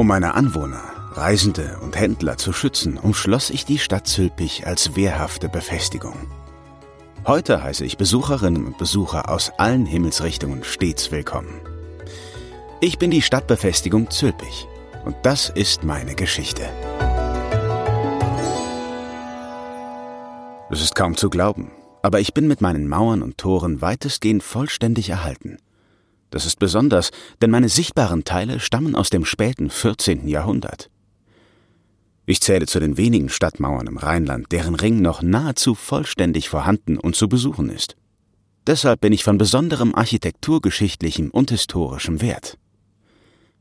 Um meine Anwohner, Reisende und Händler zu schützen, umschloss ich die Stadt Zülpich als wehrhafte Befestigung. Heute heiße ich Besucherinnen und Besucher aus allen Himmelsrichtungen stets willkommen. Ich bin die Stadtbefestigung Zülpich und das ist meine Geschichte. Es ist kaum zu glauben, aber ich bin mit meinen Mauern und Toren weitestgehend vollständig erhalten. Das ist besonders, denn meine sichtbaren Teile stammen aus dem späten 14. Jahrhundert. Ich zähle zu den wenigen Stadtmauern im Rheinland, deren Ring noch nahezu vollständig vorhanden und zu besuchen ist. Deshalb bin ich von besonderem architekturgeschichtlichem und historischem Wert.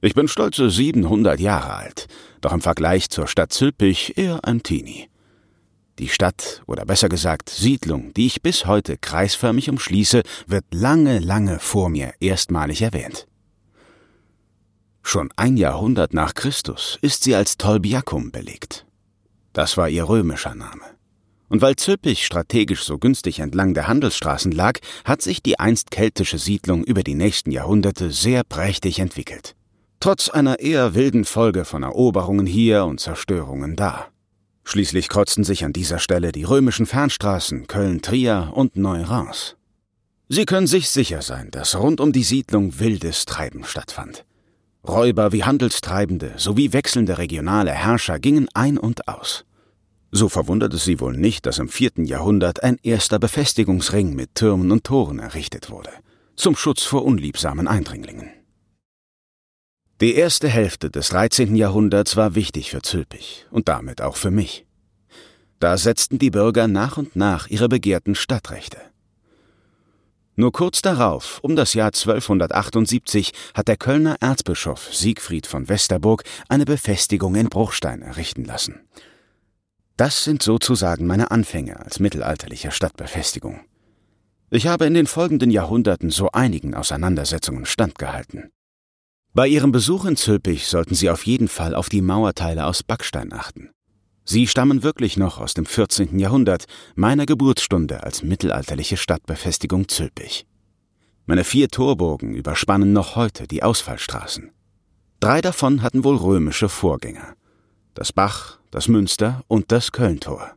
Ich bin stolze 700 Jahre alt, doch im Vergleich zur Stadt Zülpich eher ein Teenie. Die Stadt, oder besser gesagt Siedlung, die ich bis heute kreisförmig umschließe, wird lange, lange vor mir erstmalig erwähnt. Schon ein Jahrhundert nach Christus ist sie als Tolbiacum belegt. Das war ihr römischer Name. Und weil Zülpich strategisch so günstig entlang der Handelsstraßen lag, hat sich die einst keltische Siedlung über die nächsten Jahrhunderte sehr prächtig entwickelt. Trotz einer eher wilden Folge von Eroberungen hier und Zerstörungen da. Schließlich kreuzten sich an dieser Stelle die römischen Fernstraßen Köln-Trier und Neu-Reims. Sie können sich sicher sein, dass rund um die Siedlung wildes Treiben stattfand. Räuber wie Handelstreibende sowie wechselnde regionale Herrscher gingen ein und aus. So verwundert es sie wohl nicht, dass im vierten Jahrhundert ein erster Befestigungsring mit Türmen und Toren errichtet wurde, zum Schutz vor unliebsamen Eindringlingen. Die erste Hälfte des 13. Jahrhunderts war wichtig für Zülpich und damit auch für mich. Da setzten die Bürger nach und nach ihre begehrten Stadtrechte. Nur kurz darauf, um das Jahr 1278, hat der Kölner Erzbischof Siegfried von Westerburg eine Befestigung in Bruchstein errichten lassen. Das sind sozusagen meine Anfänge als mittelalterlicher Stadtbefestigung. Ich habe in den folgenden Jahrhunderten so einigen Auseinandersetzungen standgehalten. Bei Ihrem Besuch in Zülpich sollten Sie auf jeden Fall auf die Mauerteile aus Backstein achten. Sie stammen wirklich noch aus dem 14. Jahrhundert, meiner Geburtsstunde als mittelalterliche Stadtbefestigung Zülpich. Meine vier Torburgen überspannen noch heute die Ausfallstraßen. Drei davon hatten wohl römische Vorgänger. Das Bach, das Münster und das Kölntor.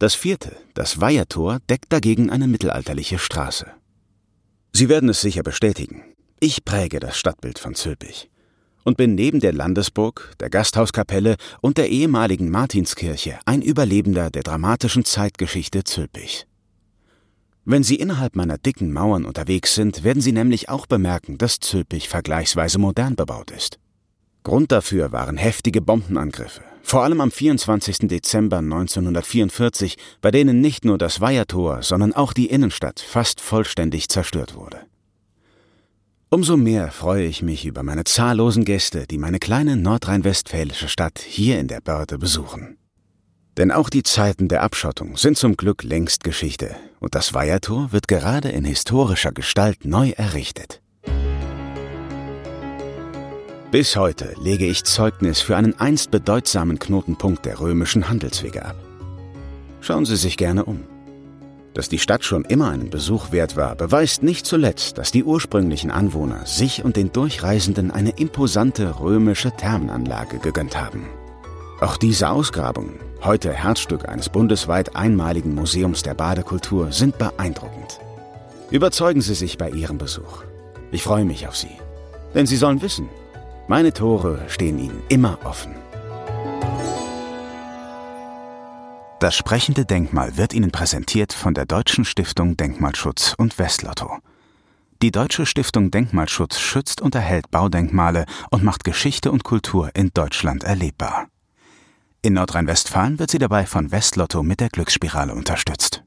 Das vierte, das Weihertor, deckt dagegen eine mittelalterliche Straße. Sie werden es sicher bestätigen. Ich präge das Stadtbild von Zülpich und bin neben der Landesburg, der Gasthauskapelle und der ehemaligen Martinskirche ein Überlebender der dramatischen Zeitgeschichte Zülpichs. Wenn Sie innerhalb meiner dicken Mauern unterwegs sind, werden Sie nämlich auch bemerken, dass Zülpich vergleichsweise modern bebaut ist. Grund dafür waren heftige Bombenangriffe, vor allem am 24. Dezember 1944, bei denen nicht nur das Weihertor, sondern auch die Innenstadt fast vollständig zerstört wurde. Umso mehr freue ich mich über meine zahllosen Gäste, die meine kleine nordrhein-westfälische Stadt hier in der Börde besuchen. Denn auch die Zeiten der Abschottung sind zum Glück längst Geschichte und das Weihertor wird gerade in historischer Gestalt neu errichtet. Bis heute lege ich Zeugnis für einen einst bedeutsamen Knotenpunkt der römischen Handelswege ab. Schauen Sie sich gerne um. Dass die Stadt schon immer einen Besuch wert war, beweist nicht zuletzt, dass die ursprünglichen Anwohner sich und den Durchreisenden eine imposante römische Thermenanlage gegönnt haben. Auch diese Ausgrabungen, heute Herzstück eines bundesweit einmaligen Museums der Badekultur, sind beeindruckend. Überzeugen Sie sich bei Ihrem Besuch. Ich freue mich auf Sie. Denn Sie sollen wissen, meine Tore stehen Ihnen immer offen. Das sprechende Denkmal wird Ihnen präsentiert von der Deutschen Stiftung Denkmalschutz und Westlotto. Die Deutsche Stiftung Denkmalschutz schützt und erhält Baudenkmale und macht Geschichte und Kultur in Deutschland erlebbar. In Nordrhein-Westfalen wird sie dabei von Westlotto mit der Glücksspirale unterstützt.